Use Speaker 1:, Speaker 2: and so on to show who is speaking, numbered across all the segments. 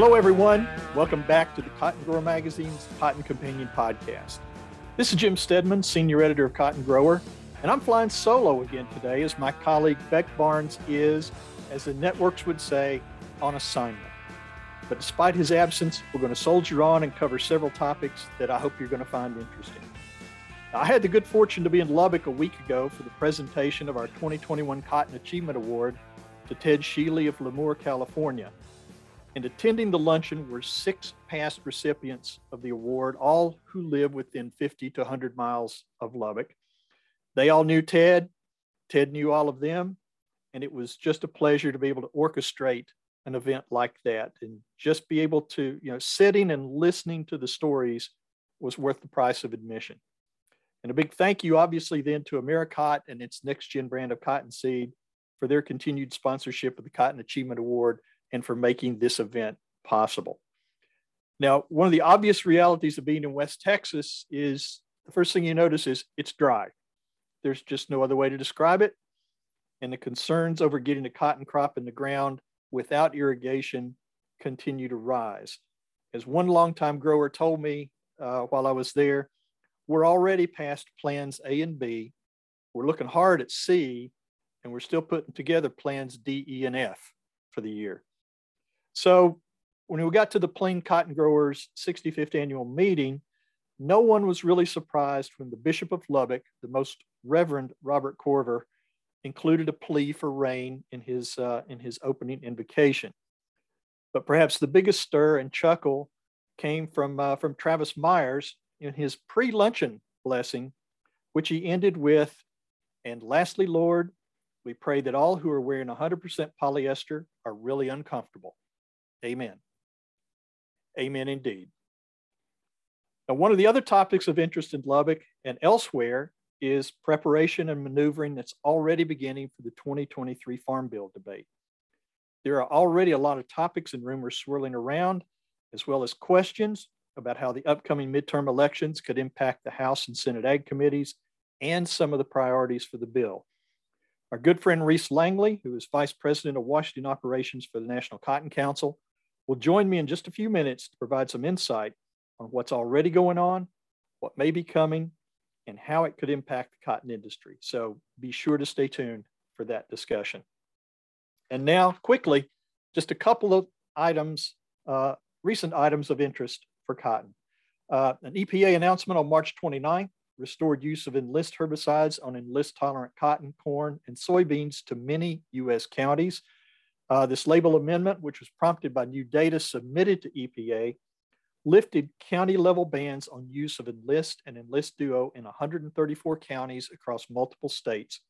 Speaker 1: Hello, everyone. Welcome back to the Cotton Grower Magazine's Cotton Companion podcast. This is Jim Steadman, Senior Editor of Cotton Grower, and I'm flying solo again today as my colleague Beck Barnes is, as the networks would say, on assignment. But despite his absence, we're going to soldier on and cover several topics that I hope you're going to find interesting. I had the good fortune to be in Lubbock a week ago for the presentation of our 2021 Cotton Achievement Award to Ted Sheely of Lemoore, California. And attending the luncheon were six past recipients of the award, all who live within 50 to 100 miles of Lubbock. They all knew Ted, Ted knew all of them, and it was just a pleasure to be able to orchestrate an event like that and just be able to, you know, sitting and listening to the stories was worth the price of admission. And a big thank you, obviously, then to Americot and its NexGen brand of cottonseed for their continued sponsorship of the Cotton Achievement Award and for making this event possible. Now, one of the obvious realities of being in West Texas is the first thing you notice is it's dry. There's just no other way to describe it. And the concerns over getting a cotton crop in the ground without irrigation continue to rise. As one longtime grower told me uh, while I was there, we're already past plans A and B. We're looking hard at C, and we're still putting together plans D, E, and F for the year. So when we got to the Plains Cotton Growers 65th annual meeting, no one was really surprised when the Bishop of Lubbock, the most Reverend Robert Coerver, included a plea for rain in his, uh, in his opening invocation. But perhaps the biggest stir and chuckle came from, uh, from Travis Myers in his pre luncheon blessing, which he ended with, And lastly, Lord, we pray that all who are wearing 100% polyester are really uncomfortable. Amen. Amen indeed. Now, one of the other topics of interest in Lubbock and elsewhere is preparation and maneuvering that's already beginning for the 2023 Farm Bill debate. There are already a lot of topics and rumors swirling around, as well as questions about how the upcoming midterm elections could impact the House and Senate Ag committees and some of the priorities for the bill. Our good friend Reece Langley, who is Vice President of Washington Operations for the National Cotton Council, will join me in just a few minutes to provide some insight on what's already going on, what may be coming, and how it could impact the cotton industry. So be sure to stay tuned for that discussion. And now, quickly, just a couple of items, uh, recent items of interest for cotton. Uh, an EPA announcement on March 29th restored use of enlist herbicides on enlist tolerant cotton, corn, and soybeans to many US counties. Uh, this label amendment, which was prompted by new data submitted to EPA, lifted county level bans on use of enlist and enlist duo in 134 counties across multiple states.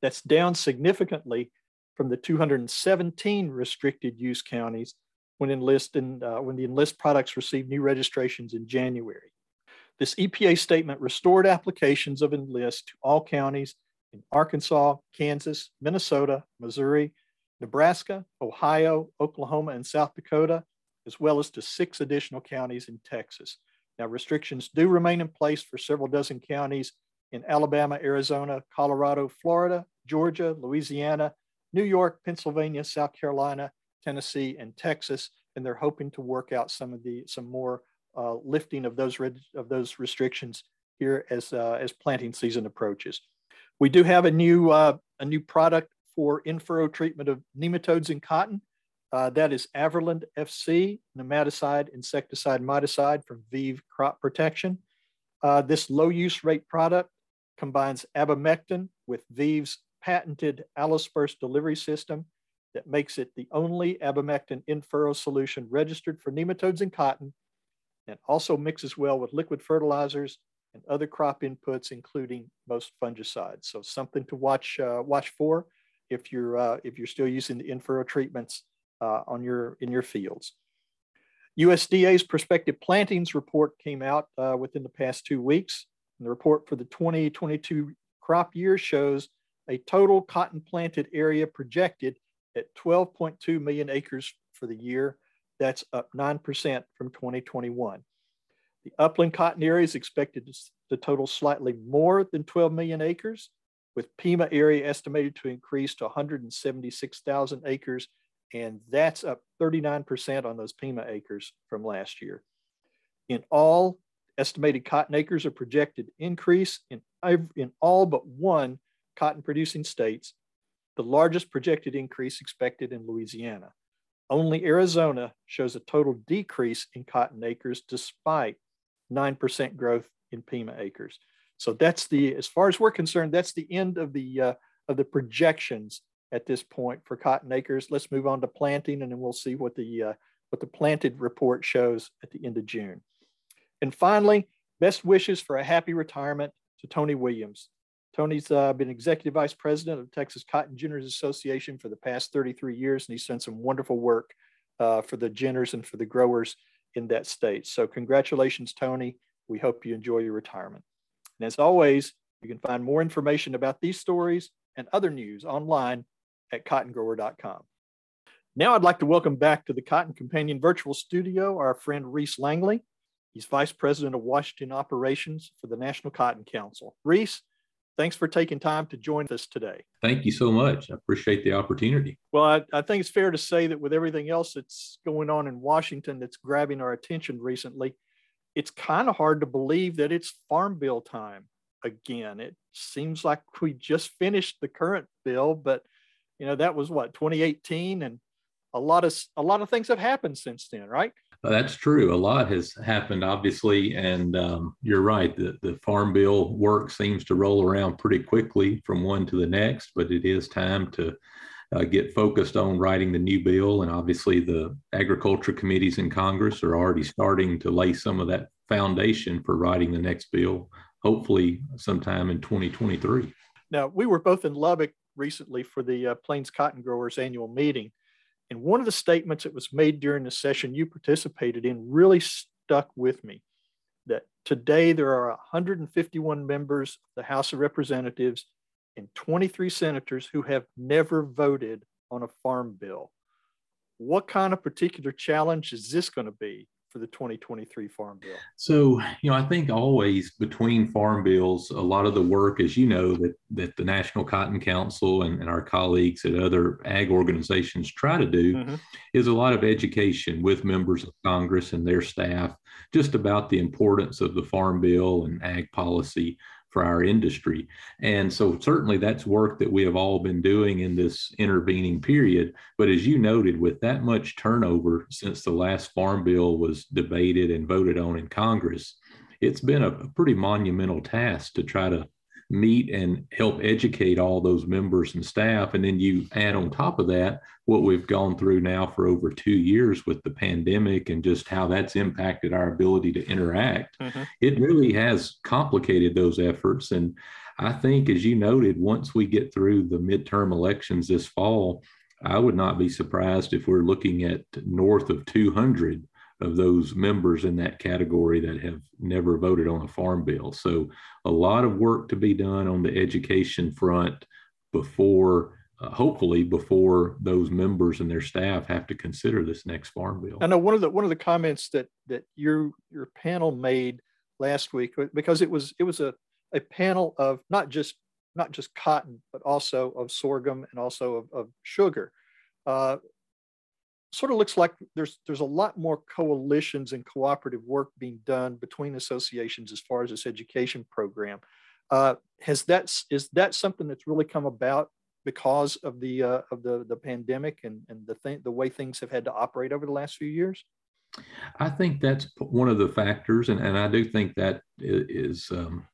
Speaker 1: That's down significantly from the 217 restricted use counties when enlist and uh, when the enlist products received new registrations in January. This EPA statement restored applications of enlist to all counties in Arkansas, Kansas, Minnesota, Missouri, Nebraska, Ohio, Oklahoma, and South Dakota, as well as to six additional counties in Texas. Now, restrictions do remain in place for several dozen counties in Alabama, Arizona, Colorado, Florida, Georgia, Louisiana, New York, Pennsylvania, South Carolina, Tennessee, and Texas, and they're hoping to work out some of the some more uh, lifting of those of those restrictions here as uh, as planting season approaches. We do have a new uh, a new product for in-furrow treatment of nematodes in cotton. Uh, that is Averland FC, nematicide, insecticide, miticide from Vive Crop Protection. Uh, this low use rate product combines abamectin with Vive's patented allosperse delivery system that makes it the only abamectin in furrow solution registered for nematodes in cotton and also mixes well with liquid fertilizers and other crop inputs, including most fungicides. So something to watch uh, watch for if you're uh, if you're still using the in-furrow treatments uh, on your in your fields. USDA's prospective plantings report came out uh, within the past two weeks. And the report for the 2022 crop year shows a total cotton planted area projected at 12.2 million acres for the year. That's up 9% from 2021. The upland cotton area is expected to, to total slightly more than 12 million acres, with Pima area estimated to increase to 176,000 acres and that's up 39% on those Pima acres from last year. In all, estimated cotton acres are projected increase in, in all but one cotton producing states, the largest projected increase expected in Louisiana. Only Arizona shows a total decrease in cotton acres despite 9% growth in Pima acres. So that's the, as far as we're concerned, that's the end of the uh, of the projections at this point for cotton acres. Let's move on to planting, and then we'll see what the uh, what the planted report shows at the end of June. And finally, best wishes for a happy retirement to Tony Williams. Tony's uh, been executive vice president of Texas Cotton Ginners Association for the past 33 years, and he's done some wonderful work uh, for the ginners and for the growers in that state. So, congratulations, Tony. We hope you enjoy your retirement. And as always, you can find more information about these stories and other news online at cottongrower.com. Now, I'd like to welcome back to the Cotton Companion virtual studio our friend Reece Langley. He's Vice President of Washington Operations for the National Cotton Council. Reece, thanks for taking time to join us today.
Speaker 2: Thank you so much. I appreciate the opportunity.
Speaker 1: Well, I, I, think it's fair to say that with everything else that's going on in Washington that's grabbing our attention recently, it's kind of hard to believe that it's Farm Bill time again. It seems like we just finished the current bill, but you know that was what 2018 and a lot of a lot of things have happened since then right?
Speaker 2: That's true. A lot has happened obviously and um, you're right. The, the farm bill work seems to roll around pretty quickly from one to the next but it is time to uh, get focused on writing the new bill and obviously the agriculture committees in congress are already starting to lay some of that foundation for writing the next bill hopefully sometime in 2023
Speaker 1: now we were both in lubbock recently for the uh, Plains Cotton Growers annual meeting. And one of the statements that was made during the session you participated in really stuck with me that today there are 151 members of the House of Representatives and 23 senators who have never voted on a farm bill. What kind of particular challenge is this going to be for the 2023 Farm Bill?
Speaker 2: So, you know, I think always between farm bills, a lot of the work, as you know, that, that the National Cotton Council and, and our colleagues at other ag organizations try to do mm-hmm. is a lot of education with members of Congress and their staff just about the importance of the Farm Bill and ag policy for our industry. And so, certainly, that's work that we have all been doing in this intervening period. But as you noted, with that much turnover since the last farm bill was debated and voted on in Congress, it's been a, pretty monumental task to try to meet and help educate all those members and staff. And then you add on top of that what we've gone through now for over two years with the pandemic and just how that's impacted our ability to interact. Mm-hmm. It really has complicated those efforts. And I think, as you noted, once we get through the midterm elections this fall, I would not be surprised if we're looking at north of 200 of those members in that category that have never voted on a farm bill. So, a lot of work to be done on the education front before, uh, hopefully, before those members and their staff have to consider this next farm bill.
Speaker 1: I know one of the one of the comments that that your your panel made last week because it was it was a a panel of not just not just cotton but also of sorghum and also of, of sugar. Uh, sort of looks like there's there's a lot more coalitions and cooperative work being done between associations as far as this education program. Uh, has that is that something that's really come about because of the uh, of the the pandemic and and the thing the way things have had to operate over the last few years?
Speaker 2: I think that's one of the factors, and, and I do think that is um,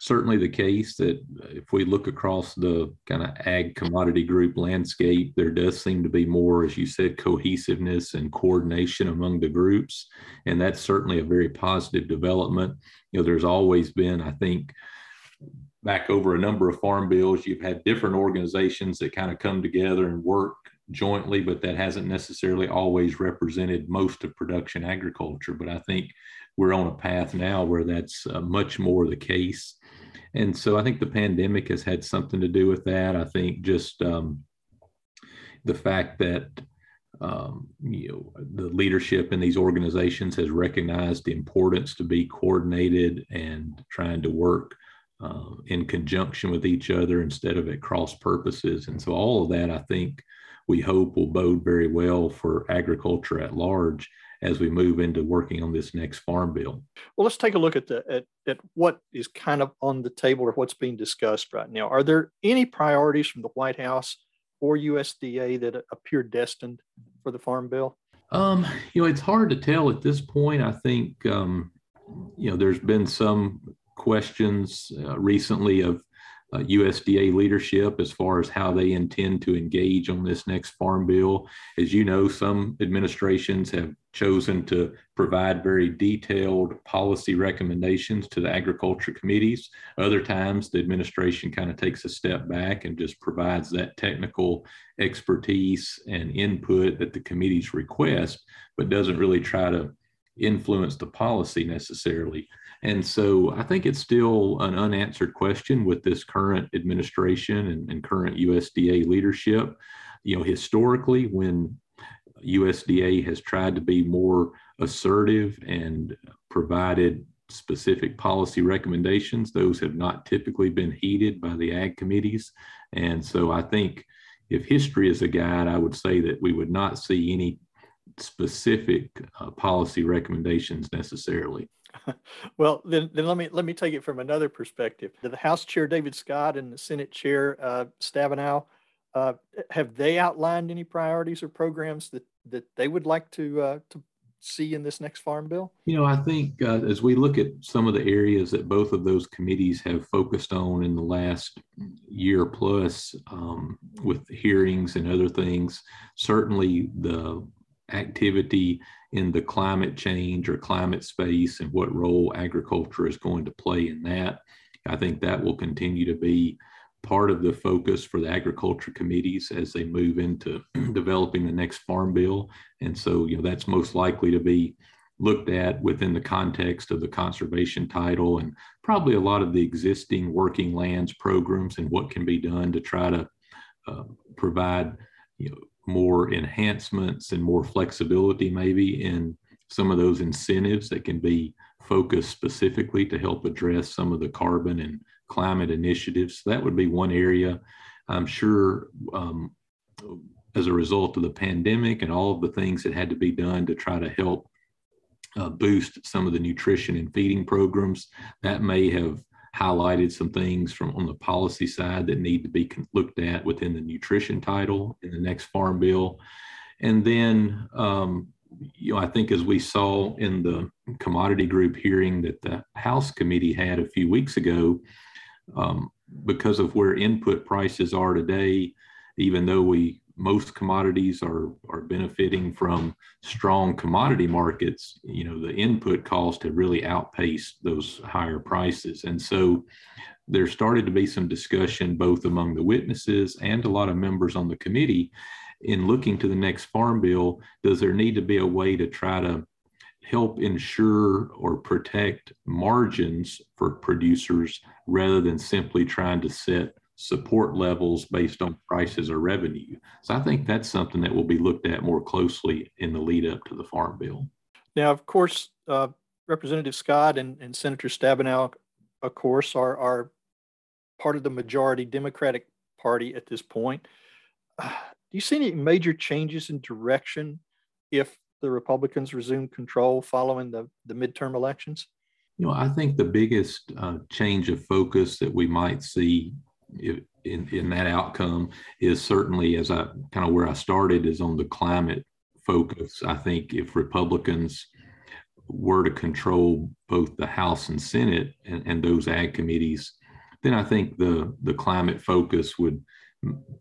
Speaker 2: certainly the case that if we look across the kind of ag commodity group landscape, there does seem to be more, as you said, cohesiveness and coordination among the groups. And that's certainly a very positive development. You know, there's always been, I think, back over a number of farm bills, you've had different organizations that kind of come together and work jointly, but that hasn't necessarily always represented most of production agriculture. But I think we're on a path now where that's uh, much more the case. And so I think the pandemic has had something to do with that. I think just um, the fact that um, you know the leadership in these organizations has recognized the importance to be coordinated and trying to work uh, in conjunction with each other instead of at cross purposes. And so all of that, I think, we hope will bode very well for agriculture at large as we move into working on this next farm bill.
Speaker 1: Well, let's take a look at the at, at what is kind of on the table or what's being discussed right now. Are there any priorities from the White House or USDA that appear destined for the farm bill?
Speaker 2: Um, you know, it's hard to tell at this point. I think um, you know there's been some questions uh, recently of uh, USDA leadership as far as how they intend to engage on this next farm bill. As you know, some administrations have chosen to provide very detailed policy recommendations to the agriculture committees. Other times, the administration kind of takes a step back and just provides that technical expertise and input that the committees request, but doesn't really try to influence the policy necessarily. And so I think it's still an unanswered question with this current administration and, and current USDA leadership. You know, historically, when USDA has tried to be more assertive and provided specific policy recommendations, those have not typically been heeded by the ag committees. And so I think if history is a guide, I would say that we would not see any specific uh, policy recommendations necessarily.
Speaker 1: well, then, then let me let me take it from another perspective. The House Chair David Scott and the Senate Chair uh, Stabenow, uh, have they outlined any priorities or programs that that they would like to uh, to see in this next farm bill?
Speaker 2: You know, I think uh, as we look at some of the areas that both of those committees have focused on in the last year plus, um, with hearings and other things, certainly the activity in the climate change or climate space and what role agriculture is going to play in that. I think that will continue to be part of the focus for the agriculture committees as they move into developing the next farm bill. And so, you know, that's most likely to be looked at within the context of the conservation title and probably a lot of the existing working lands programs and what can be done to try to uh, provide you know, more enhancements and more flexibility maybe in some of those incentives that can be focused specifically to help address some of the carbon and climate initiatives. that would be one area. I'm sure um, as a result of the pandemic and all of the things that had to be done to try to help uh, boost some of the nutrition and feeding programs, that may have highlighted some things from on the policy side that need to be looked at within the nutrition title in the next farm bill. And then, um, you know, I think as we saw in the commodity group hearing that the House committee had a few weeks ago, um, because of where input prices are today, even though we most commodities are are benefiting from strong commodity markets you know the input cost have really outpaced those higher prices. And so there started to be some discussion both among the witnesses and a lot of members on the committee in looking to the next farm bill. Does there need to be a way to try to help ensure or protect margins for producers rather than simply trying to set support levels based on prices or revenue. So I think that's something that will be looked at more closely in the lead up to the Farm Bill.
Speaker 1: Now, of course, uh, Representative Scott and, and Senator Stabenow, of course, are, are part of the majority Democratic Party at this point. Uh, do you see any major changes in direction if the Republicans resume control following the, the midterm elections?
Speaker 2: You know, I think the biggest uh, change of focus that we might see in, in that outcome is certainly as I kind of where I started is on the climate focus. I think if Republicans were to control both the House and Senate and, and those ag committees, then I think the the climate focus would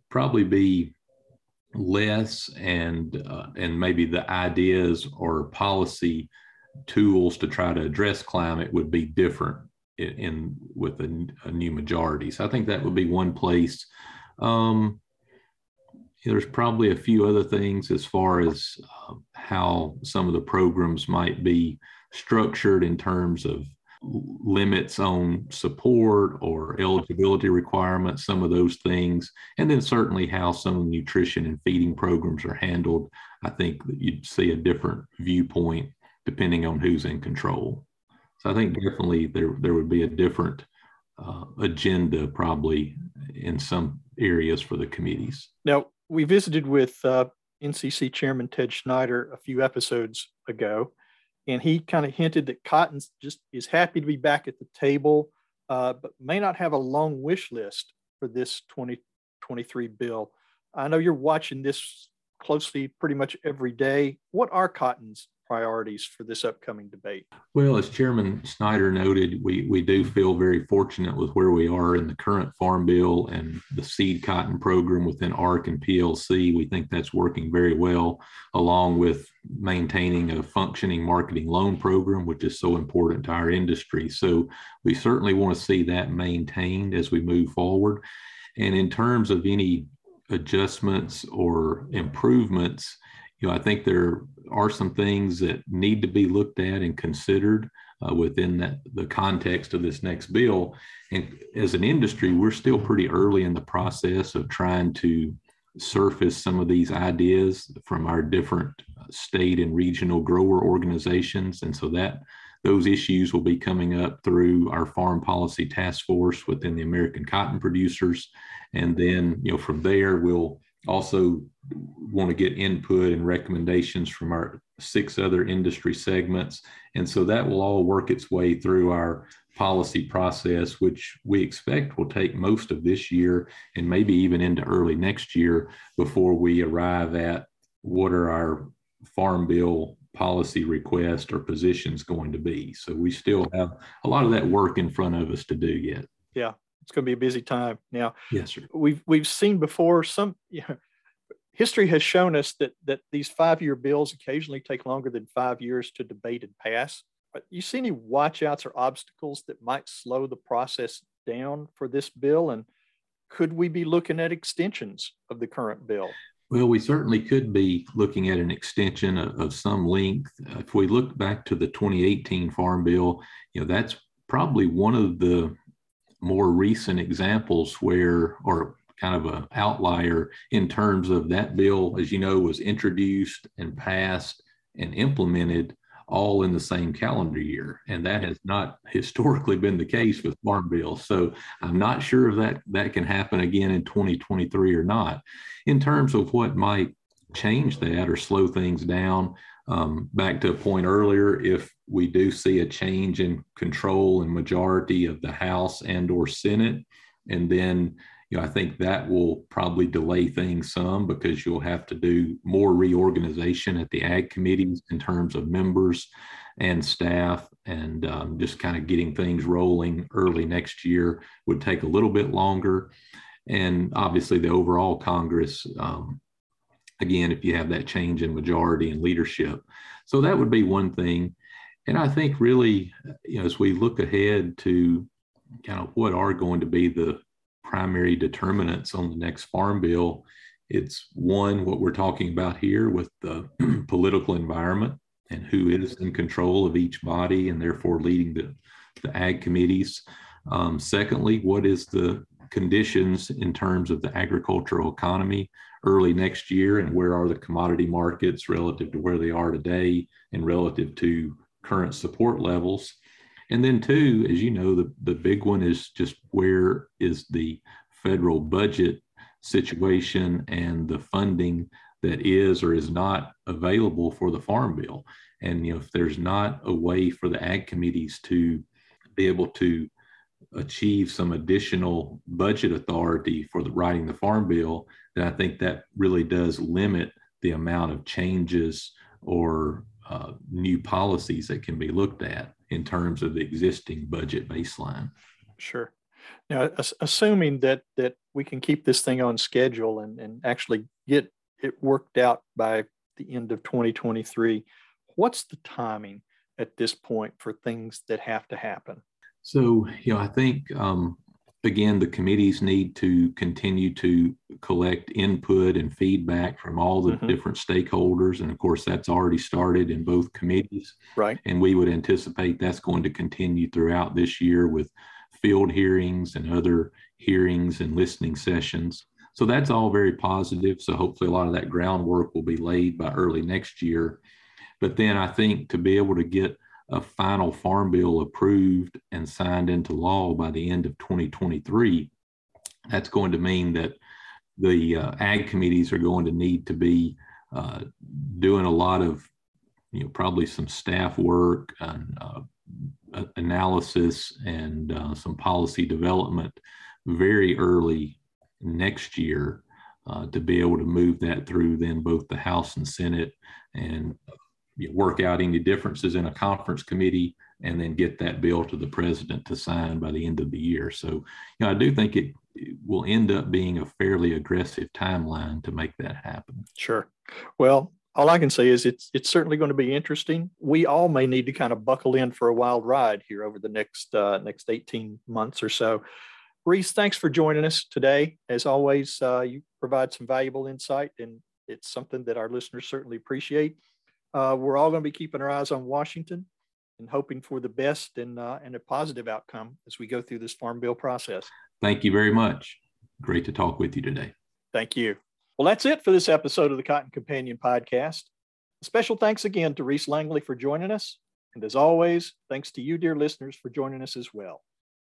Speaker 2: probably be less and uh, and maybe the ideas or policy tools to try to address climate would be different in, in with a, a, new majority. So I think that would be one place. Um, there's probably a few other things as far as uh, how some of the programs might be structured in terms of limits on support or eligibility requirements, some of those things, and then certainly how some of the nutrition and feeding programs are handled. I think that you'd see a different viewpoint depending on who's in control. So I think definitely there there would be a different uh, agenda probably in some areas for the committees.
Speaker 1: Now, we visited with uh, NCC Chairman Ted Schneider a few episodes ago, and he kind of hinted that Cotton just is happy to be back at the table, uh, but may not have a long wish list for this 2023 bill. I know you're watching this closely pretty much every day. What are Cotton's priorities for this upcoming debate?
Speaker 2: Well, as Chairman Schneider noted, we, we do feel very fortunate with where we are in the current Farm Bill and the seed cotton program within ARC and PLC. We think that's working very well, along with maintaining a functioning marketing loan program, which is so important to our industry. So we certainly want to see that maintained as we move forward. And in terms of any adjustments or improvements, you know, I think there are some things that need to be looked at and considered uh, within that the context of this next bill. And as an industry, we're still pretty early in the process of trying to surface some of these ideas from our different state and regional grower organizations. And so that those issues will be coming up through our farm policy task force within the American cotton producers. And then, you know, from there, we'll also want to get input and recommendations from our six other industry segments. And so that will all work its way through our policy process, which we expect will take most of this year and maybe even into early next year before we arrive at what are our farm bill policy request or positions going to be. So we still have a lot of that work in front of us to do yet.
Speaker 1: Yeah, it's going to be a busy time. Now,
Speaker 2: yes, sir.
Speaker 1: We've we've seen before some. You know, history has shown us that that these five-year bills occasionally take longer than five years to debate and pass. But you see any watchouts or obstacles that might slow the process down for this bill? And could we be looking at extensions of the current bill?
Speaker 2: Well, we certainly could be looking at an extension of, of, some length. If we look back to the 2018 Farm Bill, you know, that's probably one of the more recent examples where, or kind of an outlier in terms of that bill, as you know, was introduced and passed and implemented all in the same calendar year. And that has not historically been the case with farm bills. So I'm not sure if that, that can happen again in 2023 or not. In terms of what might change that or slow things down, um, back to a point earlier, if we do see a change in control and majority of the House and or Senate, and then you know, I think that will probably delay things some because you'll have to do more reorganization at the ag committees in terms of members and staff, and um, just kind of getting things rolling early next year would take a little bit longer. And obviously, the overall Congress, um, again, if you have that change in majority and leadership. So that would be one thing. And I think really, you know, as we look ahead to kind of what are going to be the primary determinants on the next farm bill. It's one, what we're talking about here with the political environment and who is in control of each body and therefore leading the, the ag committees. Um, secondly, what is the conditions in terms of the agricultural economy early next year and where are the commodity markets relative to where they are today and relative to current support levels and then two, as you know, the, the big one is just where is the federal budget situation and the funding that is or is not available for the farm bill. And you know, if there's not a way for the ag committees to be able to achieve some additional budget authority for the writing the farm bill, then I think that really does limit the amount of changes or uh, new policies that can be looked at in terms of the existing budget baseline.
Speaker 1: Sure. Now, assuming that that we can keep this thing on schedule and, and actually get it worked out by the end of 2023, what's the timing at this point for things that have to happen?
Speaker 2: So, you know, I think um, again, the committees need to continue to collect input and feedback from all the mm-hmm. different stakeholders. And of course, that's already started in both committees.
Speaker 1: Right.
Speaker 2: And we would anticipate that's going to continue throughout this year with field hearings and other hearings and listening sessions. So that's all very positive. So hopefully, a lot of that groundwork will be laid by early next year. But then I think to be able to get a final farm bill approved and signed into law by the end of 2023, that's going to mean that the uh, ag committees are going to need to be uh, doing a lot of, you know, probably some staff work and uh, analysis and uh, some policy development very early next year uh, to be able to move that through then both the House and Senate and you know, work out any differences in a conference committee and then get that bill to the president to sign by the end of the year. So, you know, I do think it, it will end up being a fairly aggressive timeline to make that happen.
Speaker 1: Sure. Well, all I can say is it's it's certainly going to be interesting. We all may need to kind of buckle in for a wild ride here over the next uh, next 18 months or so. Reece, thanks for joining us today. As always, uh, you provide some valuable insight, and it's something that our listeners certainly appreciate. Uh, we're all going to be keeping our eyes on Washington and hoping for the best and, uh, and a positive outcome as we go through this farm bill process.
Speaker 2: Thank you very much. Great to talk with you today.
Speaker 1: Thank you. Well, that's it for this episode of the Cotton Companion podcast. A special thanks again to Reece Langley for joining us. And as always, thanks to you, dear listeners, for joining us as well.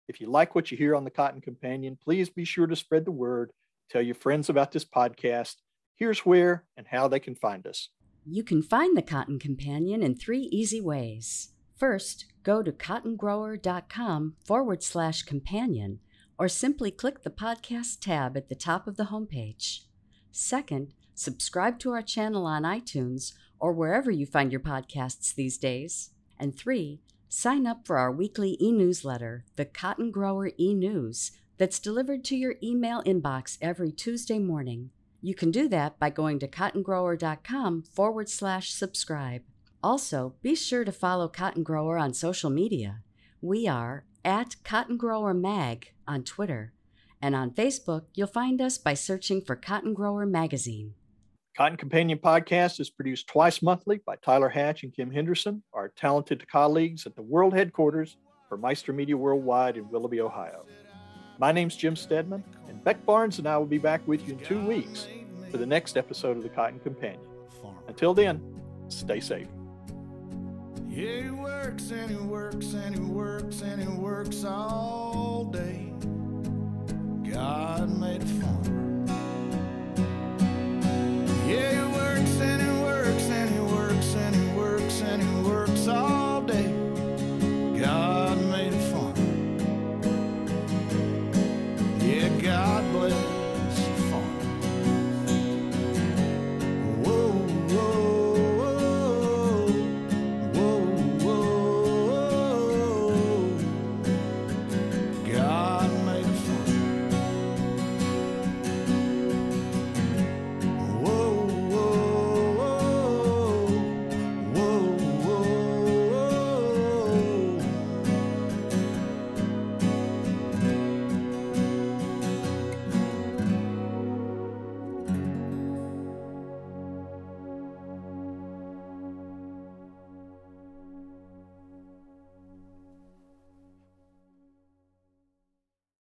Speaker 1: If you like what you hear on the Cotton Companion, please be sure to spread the word, tell your friends about this podcast. Here's where and how they can find us.
Speaker 3: You can find the Cotton Companion in three easy ways. First, go to cottongrower.com forward slash companion, or simply click the podcast tab at the top of the homepage. Second, subscribe to our channel on iTunes or wherever you find your podcasts these days. And three, sign up for our weekly e newsletter, the Cotton Grower e News, that's delivered to your email inbox every Tuesday morning. You can do that by going to cottongrower.com forward slash subscribe. Also, be sure to follow Cotton Grower on social media. We are at Cotton Grower Mag on Twitter, and on Facebook, you'll find us by searching for Cotton Grower Magazine.
Speaker 1: Cotton Companion Podcast is produced twice monthly by Tyler Hatch and Kim Henderson, our talented colleagues at the world headquarters for Meister Media Worldwide in Willoughby, Ohio. My name's Jim Steadman, Beck Barnes and I will be back with you in two weeks for the next episode of The Cotton Companion. Until then, stay safe. He works and he works and he works and he works all day. God made a farmer.
Speaker 4: Yeah, he works and he works and he works and he works and he works all